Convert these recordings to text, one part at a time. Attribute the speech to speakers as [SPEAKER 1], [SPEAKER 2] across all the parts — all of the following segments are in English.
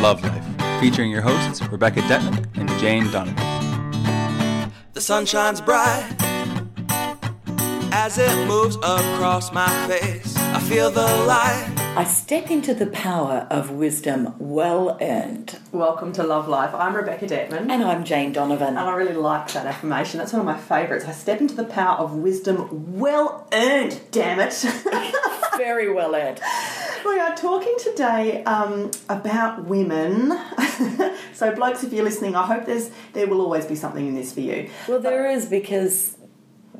[SPEAKER 1] Love Life, featuring your hosts Rebecca Detman and Jane Donovan.
[SPEAKER 2] The sun shines bright as it moves across my face. I feel the light.
[SPEAKER 3] I step into the power of wisdom well earned.
[SPEAKER 4] Welcome to Love Life. I'm Rebecca Detman.
[SPEAKER 3] And I'm Jane Donovan.
[SPEAKER 4] And I really like that affirmation. That's one of my favourites. I step into the power of wisdom well earned, damn it.
[SPEAKER 3] Very well earned.
[SPEAKER 4] We are talking today um, about women. so, blokes, if you're listening, I hope there's there will always be something in this for you.
[SPEAKER 3] Well, there is because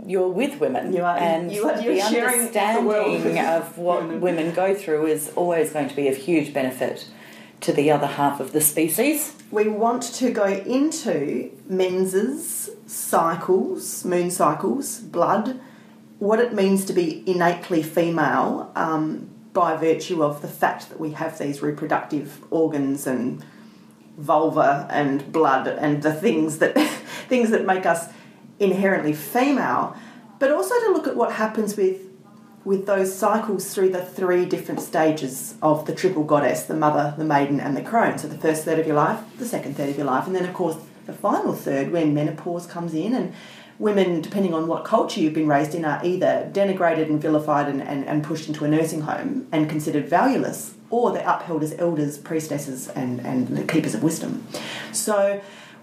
[SPEAKER 3] you're with women.
[SPEAKER 4] You are,
[SPEAKER 3] and
[SPEAKER 4] you are,
[SPEAKER 3] the understanding of what
[SPEAKER 4] women.
[SPEAKER 3] women go through is always going to be of huge benefit to the other half of the species.
[SPEAKER 4] We want to go into menses, cycles, moon cycles, blood, what it means to be innately female um, by virtue of the fact that we have these reproductive organs and vulva and blood and the things that things that make us inherently female, but also to look at what happens with with those cycles through the three different stages of the triple goddess the mother, the maiden, and the crone. So, the first third of your life, the second third of your life, and then, of course, the final third when menopause comes in. And women, depending on what culture you've been raised in, are either denigrated and vilified and, and, and pushed into a nursing home and considered valueless, or they're upheld as elders, priestesses, and, and the keepers of wisdom. So,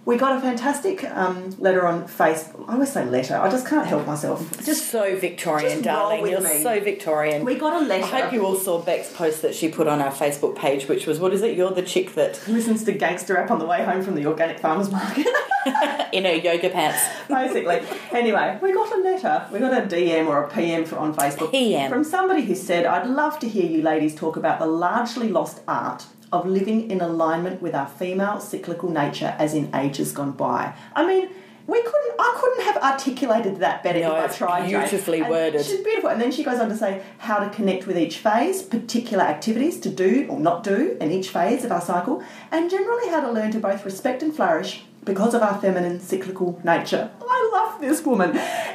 [SPEAKER 4] we got a fantastic um, letter on Facebook. I always say letter. I just can't help myself.
[SPEAKER 3] Just so Victorian,
[SPEAKER 4] just
[SPEAKER 3] darling. You're
[SPEAKER 4] me.
[SPEAKER 3] so Victorian.
[SPEAKER 4] We got a letter.
[SPEAKER 3] I hope you all saw Beck's post that she put on our Facebook page, which was, what is it? You're the chick that,
[SPEAKER 4] listens to gangster rap on the way home from the organic farmers market.
[SPEAKER 3] in her yoga pants.
[SPEAKER 4] Basically. Anyway, we got a letter. We got a DM or a PM for, on Facebook
[SPEAKER 3] PM.
[SPEAKER 4] from somebody who said, "I'd love to hear you ladies talk about the largely lost art." Of living in alignment with our female cyclical nature as in ages gone by. I mean, we couldn't. I couldn't have articulated that better
[SPEAKER 3] No,
[SPEAKER 4] if I tried.
[SPEAKER 3] Beautifully
[SPEAKER 4] And
[SPEAKER 3] worded.
[SPEAKER 4] She's beautiful, and then she goes on to say how to connect with each phase, particular activities to do or not do in each phase of our cycle, and generally how to learn to both respect and flourish because of our feminine cyclical nature. I love this woman.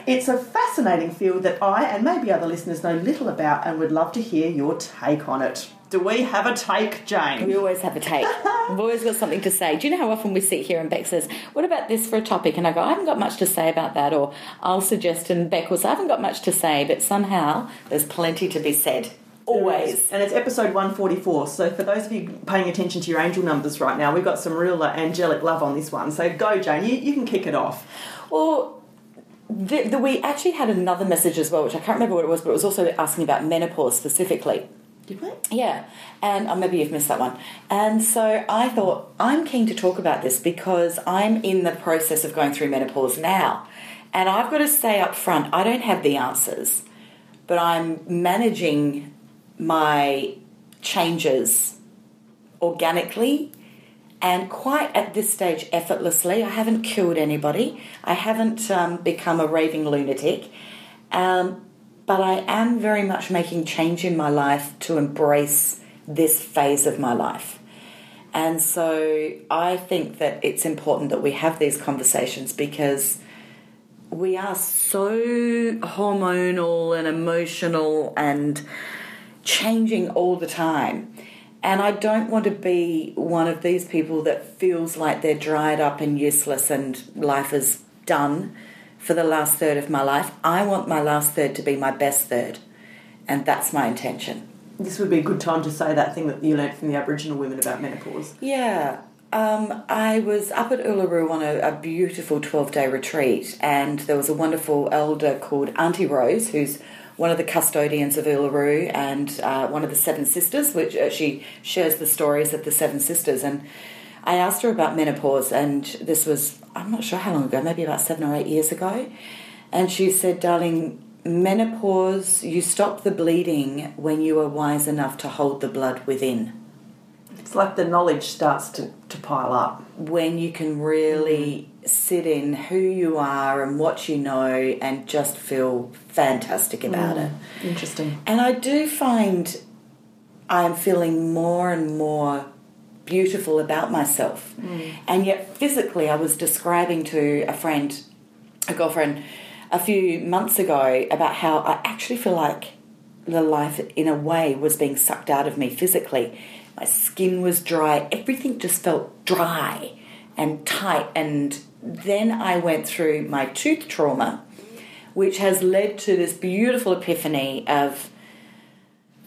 [SPEAKER 4] It's a fascinating field that I and maybe other listeners know little about and would love to hear your take on it. Do we have a take, Jane?
[SPEAKER 3] We always have a take. We've always got something to say. Do you know how often we sit here and Beck says, What about this for a topic? And I go, I haven't got much to say about that. Or I'll suggest, and Beck will say, I haven't got much to say, but somehow there's plenty to be said. Always.
[SPEAKER 4] And it's episode 144. So, for those of you paying attention to your angel numbers right now, we've got some real uh, angelic love on this one. So, go, Jane. You, you can kick it off.
[SPEAKER 3] Well, the, the, we actually had another message as well, which I can't remember what it was, but it was also asking about menopause specifically.
[SPEAKER 4] Did we?
[SPEAKER 3] Yeah, and uh, maybe you've missed that one. And so I thought I'm keen to talk about this because I'm in the process of going through menopause now, and I've got to say up front I don't have the answers, but I'm managing my changes organically and quite at this stage effortlessly. I haven't killed anybody. I haven't um, become a raving lunatic. Um, but I am very much making change in my life to embrace this phase of my life. And so I think that it's important that we have these conversations because we are so hormonal and emotional and changing all the time. And I don't want to be one of these people that feels like they're dried up and useless and life is done for the last third of my life. I want my last third to be my best third. And that's my intention.
[SPEAKER 4] This would be a good time to say that thing that you learnt from the Aboriginal women about menopause.
[SPEAKER 3] Yeah. Um, I was up at Uluru on a, a beautiful 12 day retreat, and there was a wonderful elder called Auntie Rose, who's one of the custodians of Uluru and uh, one of the Seven Sisters, which uh, she shares the stories of the Seven Sisters. And I asked her about menopause, and this was, I'm not sure how long ago, maybe about seven or eight years ago. And she said, Darling, menopause, you stop the bleeding when you are wise enough to hold the blood within.
[SPEAKER 4] It's like the knowledge starts to, to pile up.
[SPEAKER 3] when you can really sit in who you are and what you know and just feel fantastic about mm, it.
[SPEAKER 4] Interesting.
[SPEAKER 3] And I do find I am feeling more and more beautiful about myself. Mm. And yet, physically, I was describing to a friend, a girlfriend, a few months ago about how I actually feel like the life in a way was being sucked out of me physically. My skin was dry, everything just felt dry and tight. And then I went through my tooth trauma, which has led to this beautiful epiphany of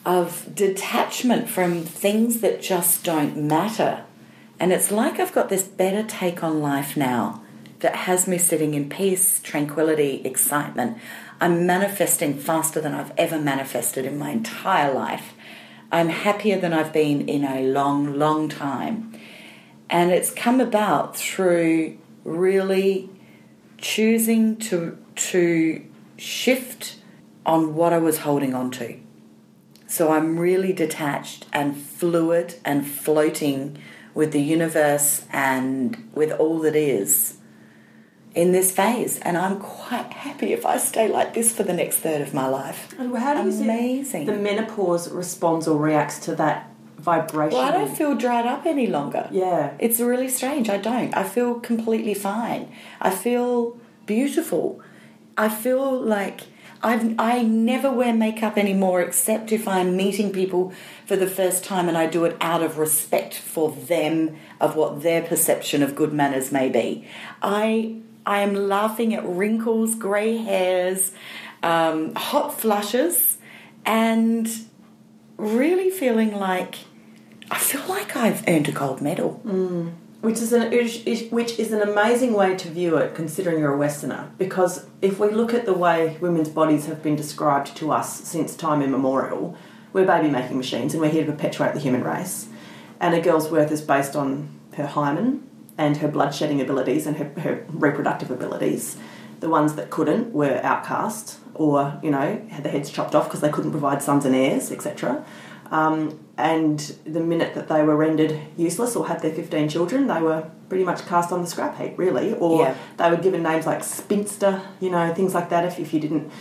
[SPEAKER 3] of detachment from things that just don't matter. And it's like I've got this better take on life now that has me sitting in peace, tranquility, excitement. I'm manifesting faster than I've ever manifested in my entire life. I'm happier than I've been in a long, long time. And it's come about through really choosing to, to shift on what I was holding on to. So I'm really detached and fluid and floating with the universe and with all that is in this phase. And I'm quite happy if I stay like this for the next third of my life.
[SPEAKER 4] And how do you
[SPEAKER 3] Amazing.
[SPEAKER 4] the menopause responds or reacts to that vibration?
[SPEAKER 3] Well, I don't feel dried up any longer.
[SPEAKER 4] Yeah.
[SPEAKER 3] It's really strange. I don't. I feel completely fine. I feel beautiful. I feel like I've, I never wear makeup anymore except if I'm meeting people for the first time and I do it out of respect for them, of what their perception of good manners may be. I, I am laughing at wrinkles, grey hairs, um, hot flushes, and really feeling like I feel like I've earned a gold medal.
[SPEAKER 4] which is an which is an amazing way to view it considering you're a westerner. Because if we look at the way women's bodies have been described to us since time immemorial we're baby making machines and we're here to perpetuate the human race. And a girl's worth is based on her hymen and her blood shedding abilities and her, her reproductive abilities. The ones that couldn't were outcast or you know had their heads chopped off because they couldn't provide sons and heirs etc um, and the minute that they were rendered useless or had their 15 children, they were pretty much cast on the scrap heap, really. Or
[SPEAKER 3] Yeah.
[SPEAKER 4] they were given names like spinster, you know, things like that. If, if you didn't,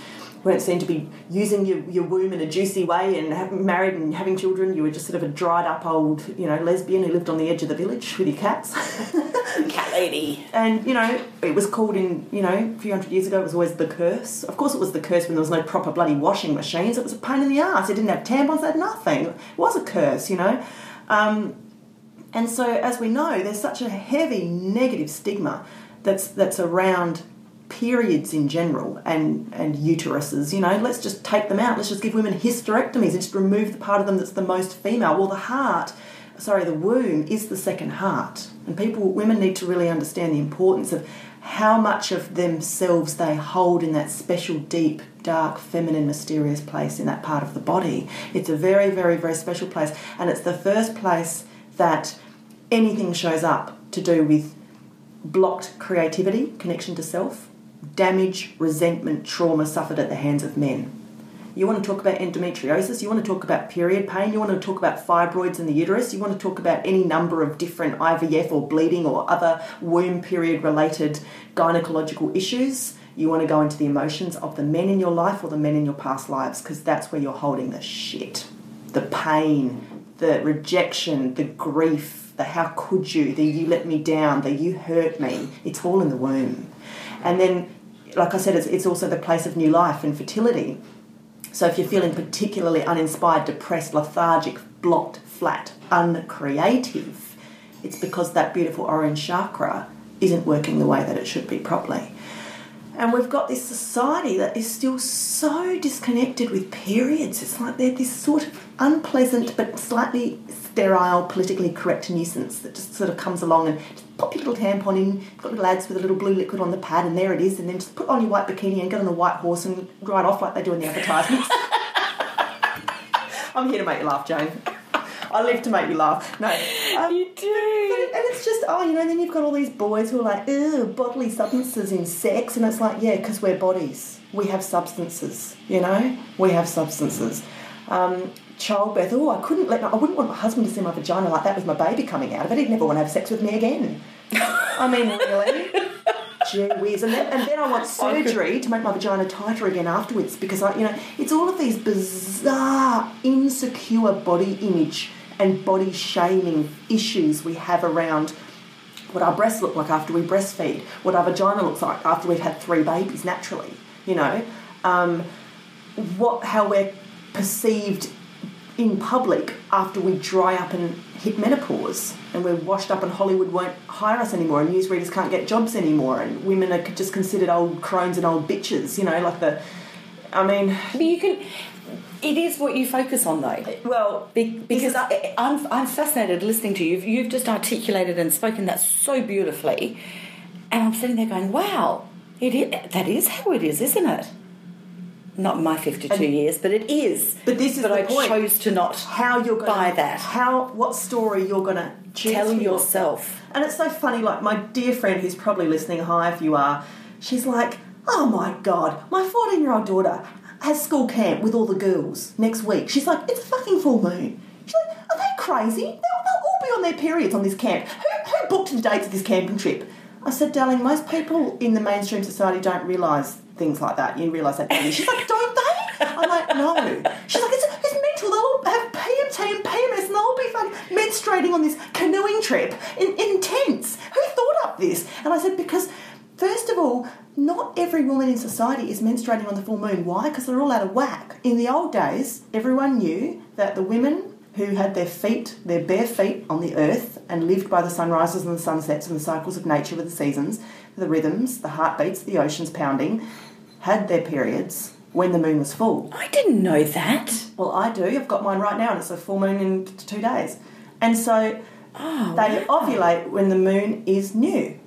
[SPEAKER 4] weren't seen to be using your, your womb in a juicy way and have, married and having children, you were just sort of a dried up old, you know, lesbian who lived on the edge of the village with your cats.
[SPEAKER 3] Cat lady.
[SPEAKER 4] And, you know, it was called in, you know, a few hundred years ago, it was always the curse. Of course, it was the curse when there was no proper bloody washing machines. It was a pain in the ass. It didn't have tampons, it had nothing. It was a curse, you know. Um, and so, as we know, there's such a heavy negative stigma that's, that's around periods in general and, and uteruses. You know, let's just take them out. Let's just give women hysterectomies and just remove the part of them that's the most female. Well, the heart sorry, the womb is the second heart. And people, women need to really understand the importance of how much of themselves they hold in that special, deep, dark, feminine, mysterious place in that part of the body. It's a very, very, very special place. And it's the first place that anything shows up to do with blocked creativity, connection to self, damage, resentment, trauma suffered at the hands of men. You want to talk about endometriosis, you want to talk about period pain, you want to talk about fibroids in the uterus, you want to talk about any number of different IVF or bleeding or other womb period related gynecological issues. You want to go into the emotions of the men in your life or the men in your past lives because that's where you're holding the shit. The pain, the rejection, the grief, the how could you, the you let me down, the you hurt me. It's all in the womb. And then, like I said, it's, it's also the place of new life and fertility. So if you're feeling particularly uninspired, depressed, lethargic, blocked, flat, uncreative, it's because that beautiful orange chakra isn't working the way that it should be properly. And we've got this society that is still so disconnected with periods. It's like they're this sort of unpleasant but slightly sterile, politically correct nuisance that just sort of comes along and just pop your little tampon in, got little ads with a little blue liquid on the pad, and there it is, and then just put on your white bikini and get on a white horse and ride off like they do in the advertisements. I'm here to make you laugh, Jane. I live to make you laugh. No. Um,
[SPEAKER 3] You do.
[SPEAKER 4] And it's just, oh, you know, then you've got all these boys who are like, ew, bodily substances in sex. And it's like, yeah, because we're bodies. We have substances, you know? We have substances. Um, childbirth, oh, I couldn't let, my, I wouldn't want my husband to see my vagina like that with my baby coming out of it. He'd never want to have sex with me again. I mean, really? Gee whiz. And then, and then I want surgery to make my vagina tighter again afterwards because I, you know, it's all of these bizarre, insecure body image and body shaming issues we have around what our breasts look like after we breastfeed, what our vagina looks like after we've had three babies naturally, you know, um, what how we're perceived in public after we dry up and hit menopause and we're washed up and Hollywood won't hire us anymore and newsreaders can't get jobs anymore and women are just considered old crones and old bitches, you know, like the. I mean,
[SPEAKER 3] But you can. It is what you focus on, though.
[SPEAKER 4] Uh, well,
[SPEAKER 3] Be- because I, I'm, I'm fascinated listening to you. You've, you've just articulated and spoken that so beautifully, and I'm sitting there going, "Wow, it is, that is how it is, isn't it?" Not my 52
[SPEAKER 4] And-
[SPEAKER 3] years, but it is.
[SPEAKER 4] But this is
[SPEAKER 3] but
[SPEAKER 4] the
[SPEAKER 3] I
[SPEAKER 4] point.
[SPEAKER 3] chose to not
[SPEAKER 4] how you're gonna,
[SPEAKER 3] buy that.
[SPEAKER 4] How what story you're going to
[SPEAKER 3] Tell yourself.
[SPEAKER 4] And it's so funny. Like my dear friend, who's probably listening, hi if you are. She's like, oh my god, my 14 year old daughter has school camp with all the girls next week. She's like, it's a fucking full moon. She's like, are they crazy? They'll, they'll all be on their periods on this camp. Who, who booked the dates of this camping trip? I said, darling, most people in the mainstream society don't realise things like that. You realise that. don't you?" She's like, don't they? I'm like, no. She's like, it's, it's mental. They'll all have PMT and PMS and they'll all be fucking menstruating on this canoeing trip in, in tents. Who thought up this? And I said, because first of all, not every woman in society is menstruating on the full moon. Why? Because they're all out of whack. In the old days, everyone knew that the women who had their feet, their bare feet on the earth and lived by the sunrises and the sunsets and the cycles of nature with the seasons, the rhythms, the heartbeats, the oceans pounding, had their periods when the moon was full.
[SPEAKER 3] I didn't know that.
[SPEAKER 4] Well, I do. I've got mine right now, and it's a full moon in two days. And so
[SPEAKER 3] Oh,
[SPEAKER 4] they
[SPEAKER 3] wow.
[SPEAKER 4] ovulate when the moon is new.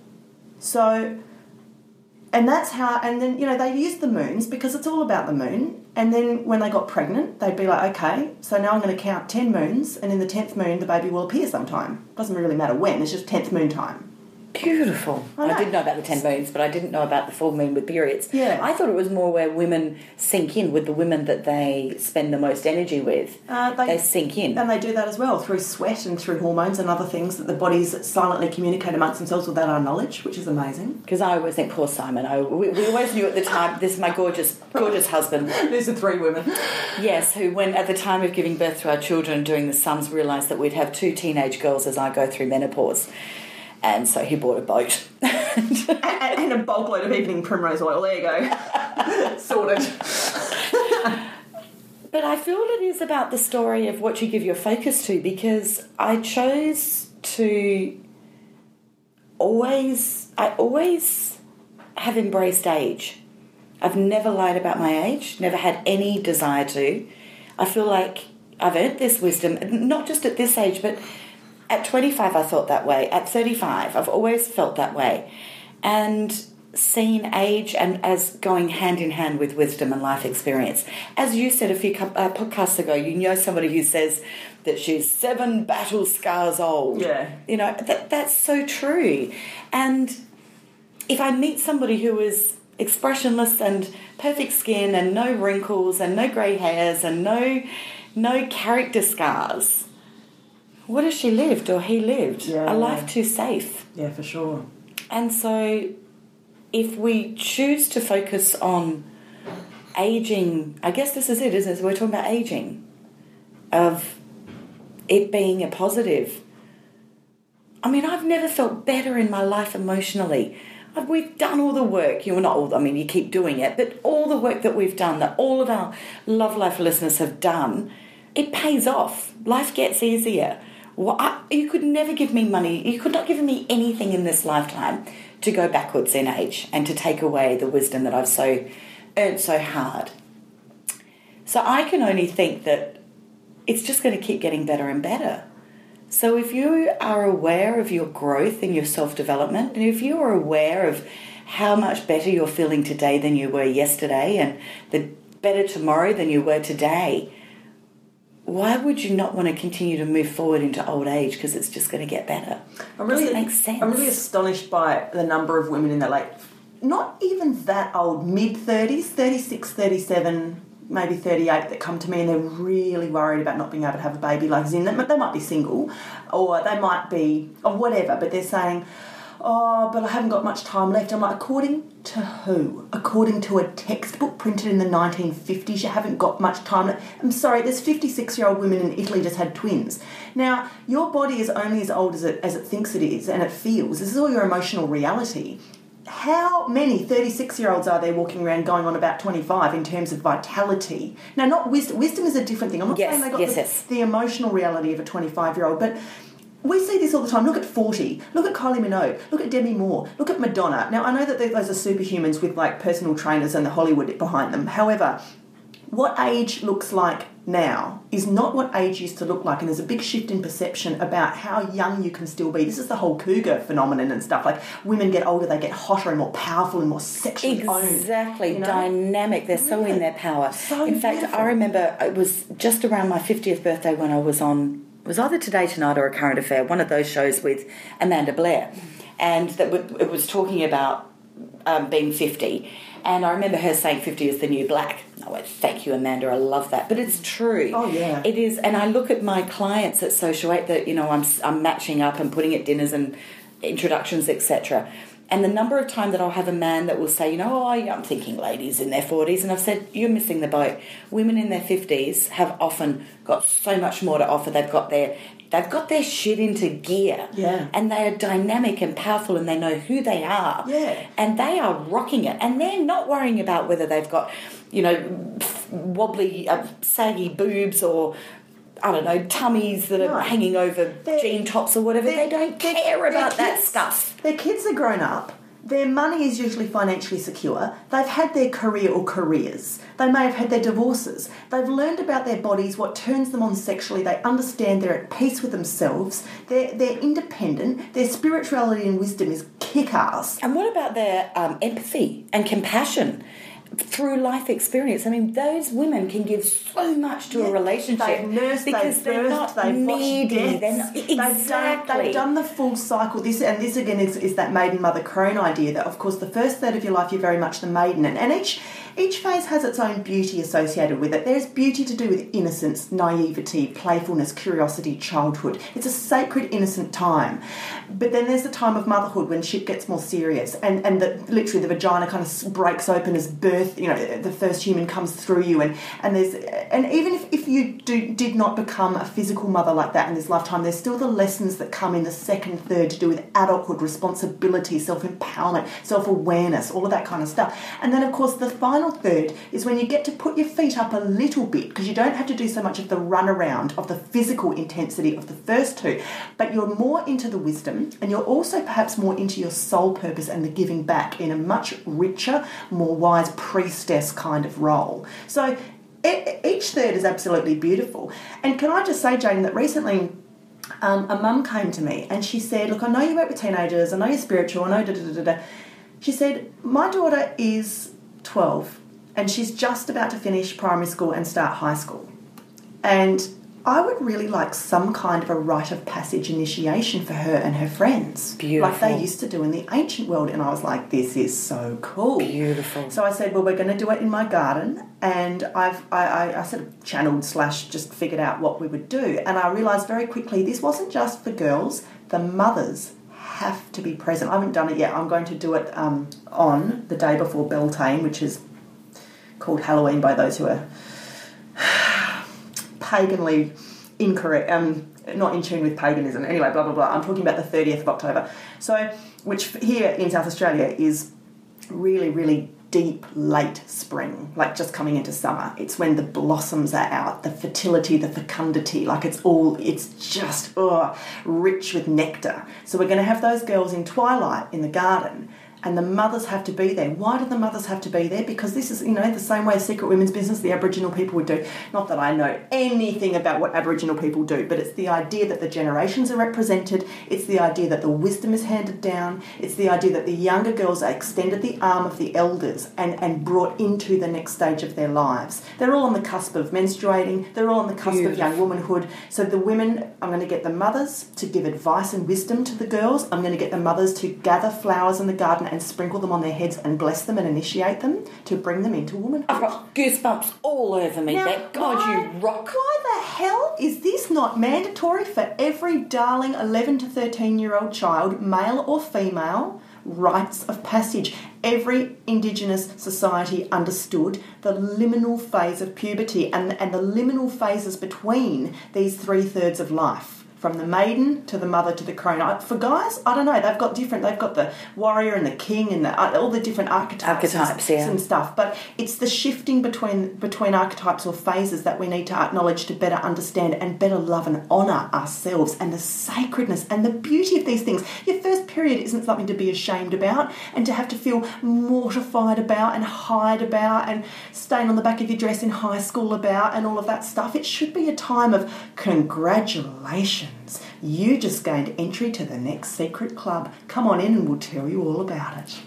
[SPEAKER 4] So, and that's how, and then, you know, they use the moons because it's all about the moon. And then when they got pregnant, they'd be like, okay, so now I'm going to count 10 moons, and in the 10th moon, the baby will appear sometime. Doesn't really matter when, it's just 10th moon time.
[SPEAKER 3] Beautiful.
[SPEAKER 4] I
[SPEAKER 3] I, did know about the 10 moons, but I didn't know about the full moon with periods.
[SPEAKER 4] Yeah.
[SPEAKER 3] I thought it was more where women sync in with the women that they spend the most energy with.
[SPEAKER 4] Uh, they-
[SPEAKER 3] they sync in.
[SPEAKER 4] And they do that as well through sweat and through hormones and other things that the bodies silently communicate amongst themselves without our knowledge, which is amazing.
[SPEAKER 3] Because I always think, poor Simon. I, we, we always knew at the time, this is my gorgeous, gorgeous husband.
[SPEAKER 4] These are three women.
[SPEAKER 3] Yes, who, when at the time of giving birth to our children, doing the sums, realised that we'd have two teenage girls as I go through menopause. And so he bought a boat.
[SPEAKER 4] and, and a bulk load of evening primrose oil. There you go. Sorted.
[SPEAKER 3] But I feel it is about the story of what you give your focus to because I chose to always, I always have embraced age. I've never lied about my age, never had any desire to. I feel like I've earned this wisdom, not just at this age, but at 25 I thought that way. At 35, I've always felt that way. And seen age and as going hand in hand with wisdom and life experience. As you said a few uh, podcasts ago, you know somebody who says that she's seven battle scars old.
[SPEAKER 4] Yeah.
[SPEAKER 3] You know, that, that's so true. And if I meet somebody who is expressionless and perfect skin and no wrinkles and no grey hairs and no no character scars, what if she lived or he lived?
[SPEAKER 4] Yeah.
[SPEAKER 3] A life too safe.
[SPEAKER 4] Yeah, for sure.
[SPEAKER 3] And so if we choose to focus on aging, I guess this is it, isn't it? We're talking about aging, of it being a positive. I mean, I've never felt better in my life emotionally. We've done all the work. You're not all, I mean, you keep doing it, but all the work that we've done, that all of our Love Life listeners have done, it pays off. Life gets easier. Well, I, you could never give me money. You could not give me anything in this lifetime to go backwards in age and to take away the wisdom that I've so earned so hard. So I can only think that it's just going to keep getting better and better. So if you are aware of your growth and your self development, and if you are aware of how much better you're feeling today than you were yesterday, and the better tomorrow than you were today, why would you not want to continue to move forward into old age because it's just going to get better?
[SPEAKER 4] I'm really,
[SPEAKER 3] Does it make sense?
[SPEAKER 4] I'm really astonished by the number of women in their late, not even that old, mid 30s, 36, 37, maybe 38, that come to me and they're really worried about not being able to have a baby. Like, as in, they they might be single or they might be, or whatever, but they're saying, oh, but I haven't got much time left. I'm like, according to who? According to a textbook printed in the 1950s, you haven't got much time left. I'm sorry, there's 56 year old women in Italy just had twins. Now, your body is only as old as it, as it thinks it is and it feels. This is all your emotional reality. how many 36 year olds are there walking around going on about 25 in terms of vitality? Now, not wisdom. Wisdom is a different thing. I'm not
[SPEAKER 3] Yes,
[SPEAKER 4] saying they got
[SPEAKER 3] yes,
[SPEAKER 4] the,
[SPEAKER 3] yes.
[SPEAKER 4] the emotional reality of a 25 year old, but we see this all the time. Look at 40. Look at Kylie Minogue. Look at Demi Moore. Look at Madonna. Now, I know that those are superhumans with like personal trainers and the Hollywood behind them. However, what age looks like now is not what age used to look like, and there's a big shift in perception about how young you can still be. This is the whole cougar phenomenon and stuff. Like women get older, they get hotter and more powerful and more sexually owned.
[SPEAKER 3] Exactly,
[SPEAKER 4] you know?
[SPEAKER 3] dynamic. They're so in their power.
[SPEAKER 4] So
[SPEAKER 3] in fact,
[SPEAKER 4] beautiful.
[SPEAKER 3] I remember it was just around my 50th birthday when I was on, was either Today Tonight or A Current Affair, one of those shows with Amanda Blair. And that w- it was talking about um, being 50. And I remember her saying 50 is the new black. I went, thank you, Amanda. I love that. But it's true.
[SPEAKER 4] Oh, yeah.
[SPEAKER 3] It is. And I look at my clients at Social 8 that, you know, I'm, I'm matching up and putting at dinners and introductions, etc. And the number of time that I'll have a man that will say, you know, oh, I'm thinking ladies in their 40s. And I've said, you're missing the boat. Women in their 50s have often got so much more to offer. They've got their They've got their shit into gear.
[SPEAKER 4] Yeah.
[SPEAKER 3] And they are dynamic and powerful and they know who they are.
[SPEAKER 4] Yeah.
[SPEAKER 3] And they are rocking it. And they're not worrying about whether they've got, you know, wobbly, uh, saggy boobs or, I don't know, tummies that are
[SPEAKER 4] No.
[SPEAKER 3] hanging over
[SPEAKER 4] They're-
[SPEAKER 3] jean tops or whatever. They don't care about that stuff.
[SPEAKER 4] Their kids are grown up. Their money is usually financially secure. They've had their career or careers. They may have had their divorces. They've learned about their bodies, what turns them on sexually. They understand they're at peace with themselves. They're, they're independent. Their spirituality and wisdom is kick ass.
[SPEAKER 3] And what about their um, empathy and compassion through life experience? I mean, those women can give so much to a relationship
[SPEAKER 4] They've nursed,
[SPEAKER 3] because
[SPEAKER 4] they've birthed,
[SPEAKER 3] not
[SPEAKER 4] they've
[SPEAKER 3] needy.
[SPEAKER 4] watched
[SPEAKER 3] They're
[SPEAKER 4] deaths.
[SPEAKER 3] not,
[SPEAKER 4] They've done,
[SPEAKER 3] exactly.
[SPEAKER 4] they've done the full cycle. This and this again is, is that maiden mother crone idea that of course the first third of your life you're very much the maiden and, and each each phase has its own beauty associated with it. There's beauty to do with innocence, naivety, playfulness, curiosity, childhood. It's a sacred, innocent time. But then there's the time of motherhood when shit gets more serious and, and the, literally the vagina kind of breaks open as birth, you know, the first human comes through you and, and there's and even if, if you do did not become a physical mother like that in this lifetime, there's still the lessons that come in the second third to do with adulthood, responsibility, self-empowerment, self-awareness, all of that kind of stuff. And then of course the final third is when you get to put your feet up a little bit because you don't have to do so much of the run around of the physical intensity of the first two, but you're more into the wisdom and you're also perhaps more into your soul purpose and the giving back in a much richer, more wise priestess kind of role. So each third is absolutely beautiful. And can I just say, Jane, that recently um, a mum came to me and she said, Look, I know you work with teenagers, I know you're spiritual, I know da da da. da." She said, My daughter is 12 and she's just about to finish primary school and start high school. And I would really like some kind of a rite of passage initiation for her and her friends. Like they used to do in the ancient world. And I was like, this is so cool.
[SPEAKER 3] Beautiful.
[SPEAKER 4] So I said, well, we're going to do it in my garden. And I've, I, I, I sort of channeled slash just figured out what we would do. And I realised very quickly this wasn't just for girls, the mothers have to be present. I haven't done it yet. I'm going to do it um, on the day before Beltane, which is called Halloween by those who are paganly incorrect, um, not in tune with paganism. Anyway, blah blah blah. I'm talking about the 30th of October. So, which here in South Australia is really, really deep late spring, like just coming into summer. It's when the blossoms are out, the fertility, the fecundity, like it's all, it's just oh, rich with nectar. So we're going to have those girls in twilight in the garden. And the mothers have to be there. Why do the mothers have to be there? Because this is, you know, the same way Secret Women's Business the Aboriginal people would do. Not that I know anything about what Aboriginal people do, but it's the idea that the generations are represented. It's the idea that the wisdom is handed down. It's the idea that the younger girls are extended the arm of the elders and, and brought into the next stage of their lives. They're all on the cusp of menstruating. They're all on the cusp of young womanhood. So the women, I'm going to get the mothers to give advice and wisdom to the girls. I'm going to get the mothers to gather flowers in the garden and sprinkle them on their heads and bless them and initiate them to bring them into womanhood.
[SPEAKER 3] I've got goosebumps all over me. Beck. God,
[SPEAKER 4] why-
[SPEAKER 3] you rock.
[SPEAKER 4] Why the hell is this not mandatory for every darling 11 to 13 year old child, male or female? Rites of passage. Every Indigenous society understood the liminal phase of puberty and, and the liminal phases between these three thirds of life. From the maiden to the mother to the crone. I- For guys, I don't know. They've got different. They've got the warrior and the king and the, uh, all the different archetypes,
[SPEAKER 3] Archetypes,
[SPEAKER 4] and,
[SPEAKER 3] yeah.
[SPEAKER 4] and stuff. But it's the shifting between between archetypes or phases that we need to acknowledge to better understand and better love and honour ourselves and the sacredness and the beauty of these things. Your first period isn't something to be ashamed about and to have to feel mortified about and hide about and stain on the back of your dress in high school about and all of that stuff. It should be a time of congratulations. You just gained entry to the next secret club. Come on in and we'll tell you all about it.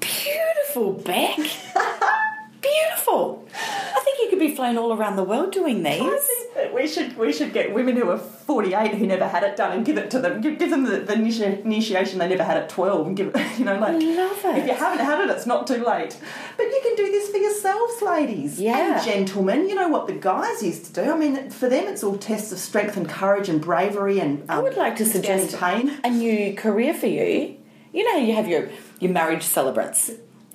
[SPEAKER 3] Beautiful, Beck. Beautiful. I think you could be flown all around the world doing these.
[SPEAKER 4] I think that we should we should get women who are forty eight who never had it done and give it to them. Give, give them the, the initiation they never had at twelve and give it. You know, like
[SPEAKER 3] love it.
[SPEAKER 4] if you haven't had it, it's not too late. But you can do this for yourselves, ladies
[SPEAKER 3] Yeah.
[SPEAKER 4] and gentlemen. You know what the guys used to do. I mean, for them, it's all tests of strength and courage and bravery and. Um,
[SPEAKER 3] I would like to suggest
[SPEAKER 4] pain.
[SPEAKER 3] a new career for you. You know, you have your, your marriage celebrants.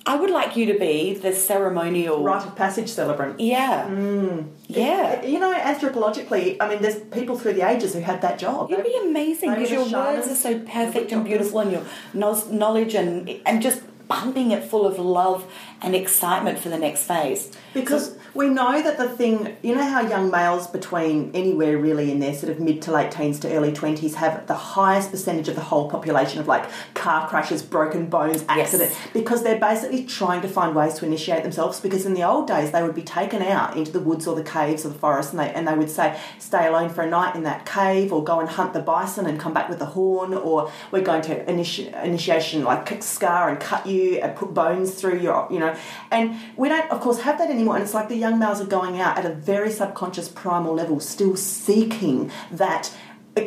[SPEAKER 3] I would like you to be the ceremonial.
[SPEAKER 4] Rite of passage celebrant.
[SPEAKER 3] Yeah.
[SPEAKER 4] Mm.
[SPEAKER 3] Yeah.
[SPEAKER 4] You know, anthropologically, I mean, there's people through the ages who had that job.
[SPEAKER 3] It'd be amazing because your words are so perfect and beautiful, and your knowledge and and just pumping it full of love and excitement for the next phase.
[SPEAKER 4] Because we know that the thing, you know how young males between anywhere really in their sort of mid to late teens to early 20s have the highest percentage of the whole population of like car crashes, broken bones,
[SPEAKER 3] Yes.
[SPEAKER 4] accident, because they're basically trying to find ways to initiate themselves. Because in the old days, they would be taken out into the woods or the caves or the forest and they, and they would say, stay alone for a night in that cave or go and hunt the bison and come back with the horn or we're going to initi- initiation like kick scar and cut you and put bones through your, you know. And we don't, of course, have that anymore. And it's like the young males are going out at a very subconscious primal level, still seeking that.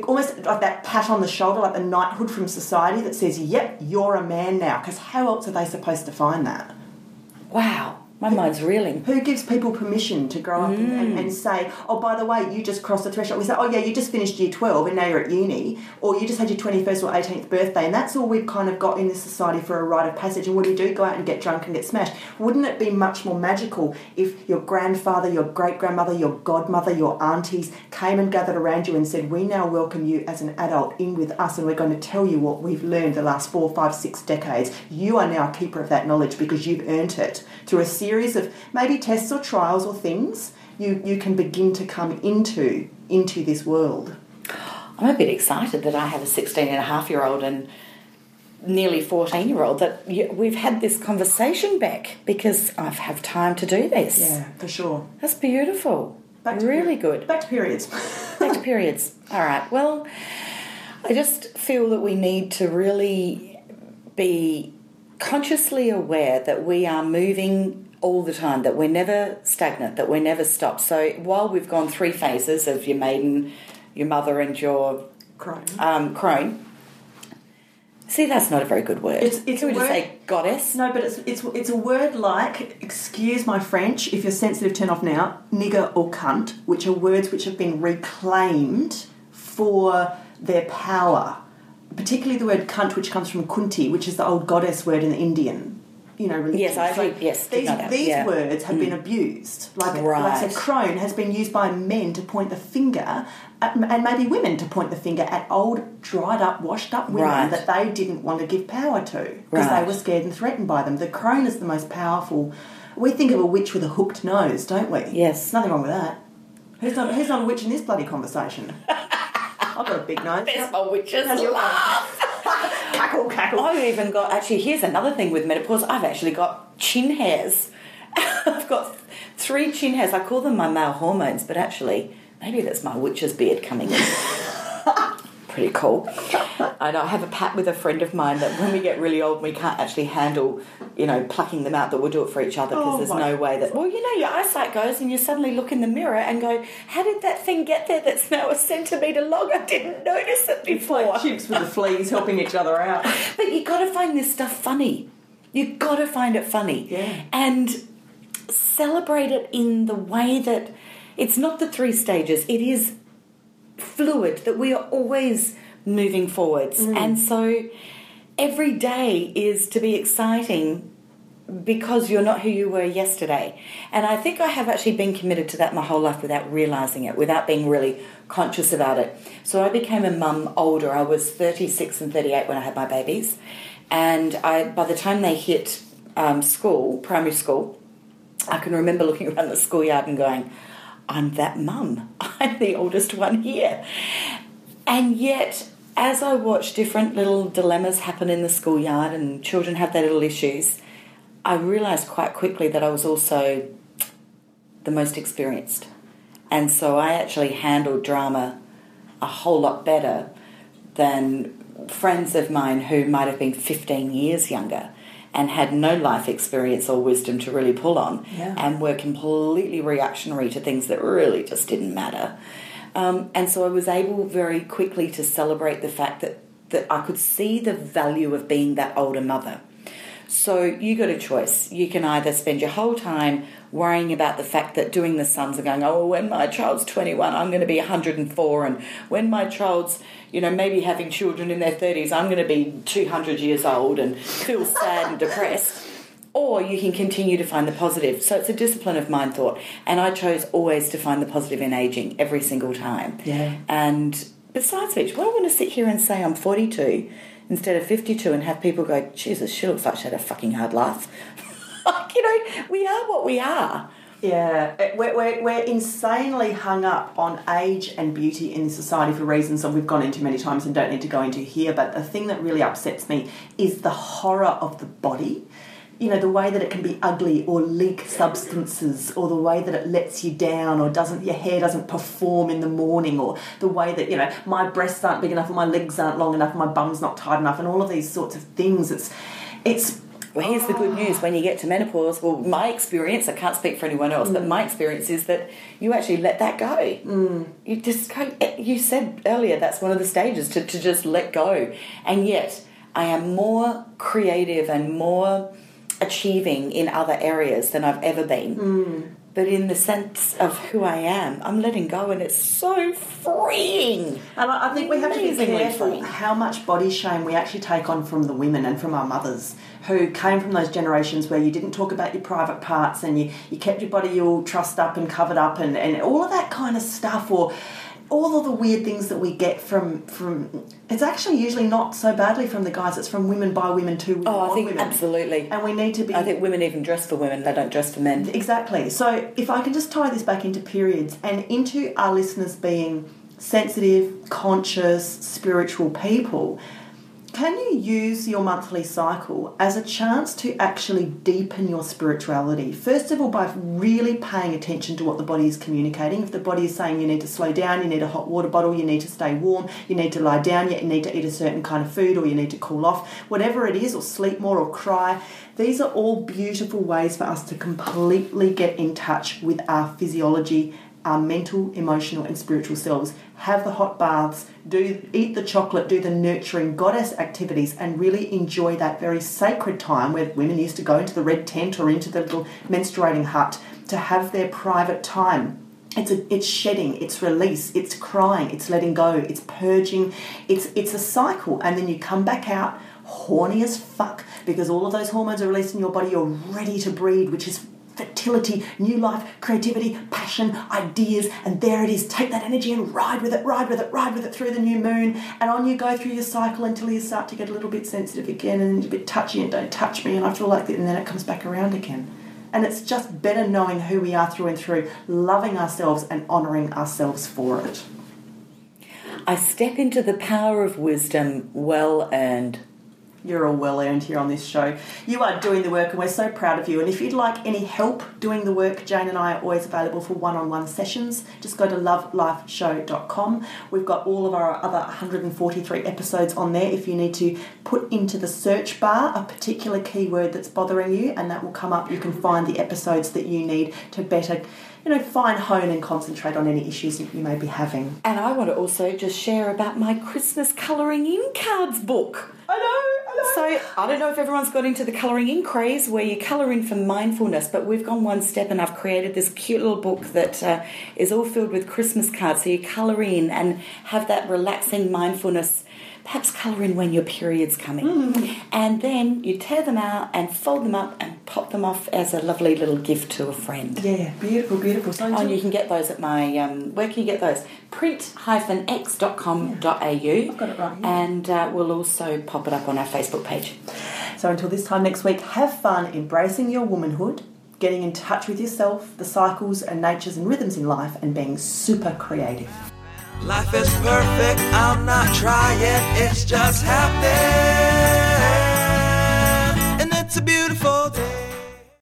[SPEAKER 4] Almost like that pat on the shoulder, like the knighthood from society that says, "Yep, you're a man now." Because how else are they supposed to find that?
[SPEAKER 3] Wow, my mind's reeling.
[SPEAKER 4] Who gives people permission to grow up and, and, and mm. say, oh, by the way, you just crossed the threshold? We say, oh, yeah, you just finished year 12 and now you're at uni, or you just had your 21st or 18th birthday, and that's all we've kind of got in this society for a rite of passage. And what do you do? Go out and get drunk and get smashed. Wouldn't it be much more magical if your grandfather, your great grandmother, your godmother, your aunties came and gathered around you and said, we now welcome you as an adult in with us, and we're going to tell you what we've learned the last four, five, six decades. You are now a keeper of that knowledge because you've earned it through a series of maybe tests or trials or things. You, you can begin to come into into this world.
[SPEAKER 3] I'm a bit excited that I have a 16 and a half year old and nearly 14 year old that we've had this conversation back because I have time to do this.
[SPEAKER 4] Yeah, for sure.
[SPEAKER 3] That's beautiful.
[SPEAKER 4] Back
[SPEAKER 3] really good.
[SPEAKER 4] Back to periods.
[SPEAKER 3] Back to periods. All right. Well, I just feel that we need to really be consciously aware that we are moving all the time, that we're never stagnant, that we're never stopped. So while we've gone three phases of your maiden, your mother, and your
[SPEAKER 4] Crone.
[SPEAKER 3] um, crone. See, that's not a very good word.
[SPEAKER 4] It's- it's
[SPEAKER 3] Can we
[SPEAKER 4] a
[SPEAKER 3] just
[SPEAKER 4] word-
[SPEAKER 3] say goddess?
[SPEAKER 4] No, but it's, it's it's a word like, excuse my French, if you're sensitive, turn off now, nigger or cunt, which are words which have been reclaimed for their power. Particularly the word cunt, which comes from kunti, which is the old goddess word in the Indian. You know, religion.
[SPEAKER 3] Yes, I actually- yes,
[SPEAKER 4] These, these
[SPEAKER 3] yeah. Mm.
[SPEAKER 4] words have been abused. Like, like
[SPEAKER 3] Right.
[SPEAKER 4] so crone has been used by men to point the finger, at, and maybe women to point the finger at old, dried up, washed up women
[SPEAKER 3] Right.
[SPEAKER 4] that they didn't want to give power to because
[SPEAKER 3] Right.
[SPEAKER 4] they were scared and threatened by them. The crone is the most powerful. We think of a witch with a hooked nose, don't we?
[SPEAKER 3] Yes.
[SPEAKER 4] Nothing wrong with that. Who's not, who's not a witch in this bloody conversation? I've got a big nose.
[SPEAKER 3] There's my witches. Laugh.
[SPEAKER 4] Cackle, cackle.
[SPEAKER 3] I've even got actually. Here's another thing with menopause. I've actually got chin hairs. I've got three chin hairs. I call them my male hormones, but actually, maybe that's my witch's beard coming in. Pretty cool. I know. I have a pat with a friend of mine that when we get really old, we can't actually handle, you know, plucking them out. That we'll do it for each other because
[SPEAKER 4] Oh
[SPEAKER 3] there's no way that. Well, you know, your eyesight goes, and you suddenly look in the mirror and go, "How did that thing get there? That's now a centimetre long. I didn't notice it before."
[SPEAKER 4] It's like chimps with the fleas helping each other out.
[SPEAKER 3] But you got to find this stuff funny. You got to find it funny.
[SPEAKER 4] Yeah.
[SPEAKER 3] And celebrate it in the way that it's not the three stages. It is fluid. That we are always moving forwards, and so every day is to be exciting because you're not who you were yesterday. And I think I have actually been committed to that my whole life without realizing it, without being really conscious about it. So I became a mum older. I was 36 and 38 when I had my babies. And I, by the time they hit um, school, primary school, I can remember looking around the schoolyard and going, I'm that mum. I'm the oldest one here. And yet, as I watch different little dilemmas happen in the schoolyard and children have their little issues, I realised quite quickly that I was also the most experienced. And so I actually handled drama a whole lot better than friends of mine who might have been 15 years younger and had no life experience or wisdom to really pull on
[SPEAKER 4] Yeah.
[SPEAKER 3] and were completely reactionary to things that really just didn't matter. Um, and so I was able very quickly to celebrate the fact that, that I could see the value of being that older mother. So you got a choice. You can either spend your whole time worrying about the fact that doing the sums are going, oh, when my child's 21, I'm going to be 104, and when my child's, you know, maybe having children in their 30s, I'm going to be 200 years old and feel sad and depressed. Or you can continue to find the positive. So it's a discipline of mind thought. And I chose always to find the positive in aging every single time.
[SPEAKER 4] Yeah.
[SPEAKER 3] And besides which, would I want to sit here and say I'm 42 instead of 52 and have people go, Jesus, she looks like she had a fucking hard life? like, you know, we are what we are.
[SPEAKER 4] Yeah, we're, we're, we're insanely hung up on age and beauty in society for reasons that we've gone into many times and don't need to go into here. But the thing that really upsets me is the horror of the body. You know, the way that it can be ugly or leak substances, or the way that it lets you down, or doesn't your hair doesn't perform in the morning, or the way that you know my breasts aren't big enough, or my legs aren't long enough, or my bum's not tight enough, and all of these sorts of things. It's, it's
[SPEAKER 3] Well, here's the good news when you get to menopause. Well, my experience, I can't speak for anyone else, but my experience is that you actually let that go. Mm. You just go, you said earlier that's one of the stages to, to just let go. And yet, I am more creative and more achieving in other areas than I've ever been. Hmm. But in the sense of who I am, I'm letting go, and it's so freeing.
[SPEAKER 4] And I I think we have to be careful
[SPEAKER 3] freeing.
[SPEAKER 4] how much body shame we actually take on from the women and from our mothers who came from those generations where you didn't talk about your private parts and you, you kept your body all trussed up and covered up and, and all of that kind of stuff or all of the weird things that we get from from it's actually usually not so badly from the guys it's from women by women to women
[SPEAKER 3] Oh, I think
[SPEAKER 4] women.
[SPEAKER 3] absolutely.
[SPEAKER 4] and we need to be
[SPEAKER 3] I think women even dress for women, they don't dress for men.
[SPEAKER 4] Exactly. So if I can just tie this back into periods and into our listeners being sensitive, conscious, spiritual people, can you use your monthly cycle as a chance to actually deepen your spirituality? First of all, by really paying attention to what the body is communicating. If the body is saying you need to slow down, you need a hot water bottle, you need to stay warm, you need to lie down, yet you need to eat a certain kind of food, or you need to cool off, whatever it is, or sleep more or cry, these are all beautiful ways for us to completely get in touch with our physiology our mental, emotional, and spiritual selves. Have the hot baths, do eat the chocolate, do the nurturing goddess activities, and really enjoy that very sacred time where women used to go into the red tent or into the little menstruating hut to have their private time. It's a, it's shedding, it's release, it's crying, it's letting go, it's purging, it's it's a cycle, and then you come back out horny as fuck because all of those hormones are released in your body. You're ready to breed, which is fertility, new life, creativity, passion, ideas, and there it is. Take that energy and ride with it, ride with it, ride with it through the new moon, and on you go through your cycle until you start to get a little bit sensitive again and a bit touchy and don't touch me, and I feel like that, and then it comes back around again. And it's just better knowing who we are through and through, loving ourselves and honouring ourselves for it.
[SPEAKER 3] I step into the power of wisdom well earned.
[SPEAKER 4] You're all well earned here on this show. You are doing the work, and we're so proud of you. And if you'd like any help doing the work, Jane and I are always available for one on one sessions. Just go to lovelifeshow.com. We've got all of our other 143 episodes on there. If you need to put into the search bar a particular keyword that's bothering you, and that will come up, you can find the episodes that you need to better. You know, fine, hone, and concentrate on any issues that you may be having.
[SPEAKER 3] And I want to also just share about my Christmas colouring in cards book.
[SPEAKER 4] I know, I know.
[SPEAKER 3] So I don't know if everyone's got into the colouring in craze where you colour in for mindfulness, but we've gone one step and I've created this cute little book that uh, is all filled with Christmas cards. So you colour in and have that relaxing mindfulness perhaps colour in when your period's coming. And then you tear them out and fold them up and pop them off as a lovely little gift to a friend.
[SPEAKER 4] Yeah, beautiful, beautiful. So
[SPEAKER 3] Oh, and you can get those at my, um, where can you get those? print-x.com.au. I've
[SPEAKER 4] got it right here.
[SPEAKER 3] And uh, we'll also pop it up on our Facebook page.
[SPEAKER 4] So until this time next week, have fun embracing your womanhood, getting in touch with yourself, the cycles and natures and rhythms in life, and being super creative.
[SPEAKER 2] Life is perfect, I'm not trying, it's just happening. And it's a beautiful day.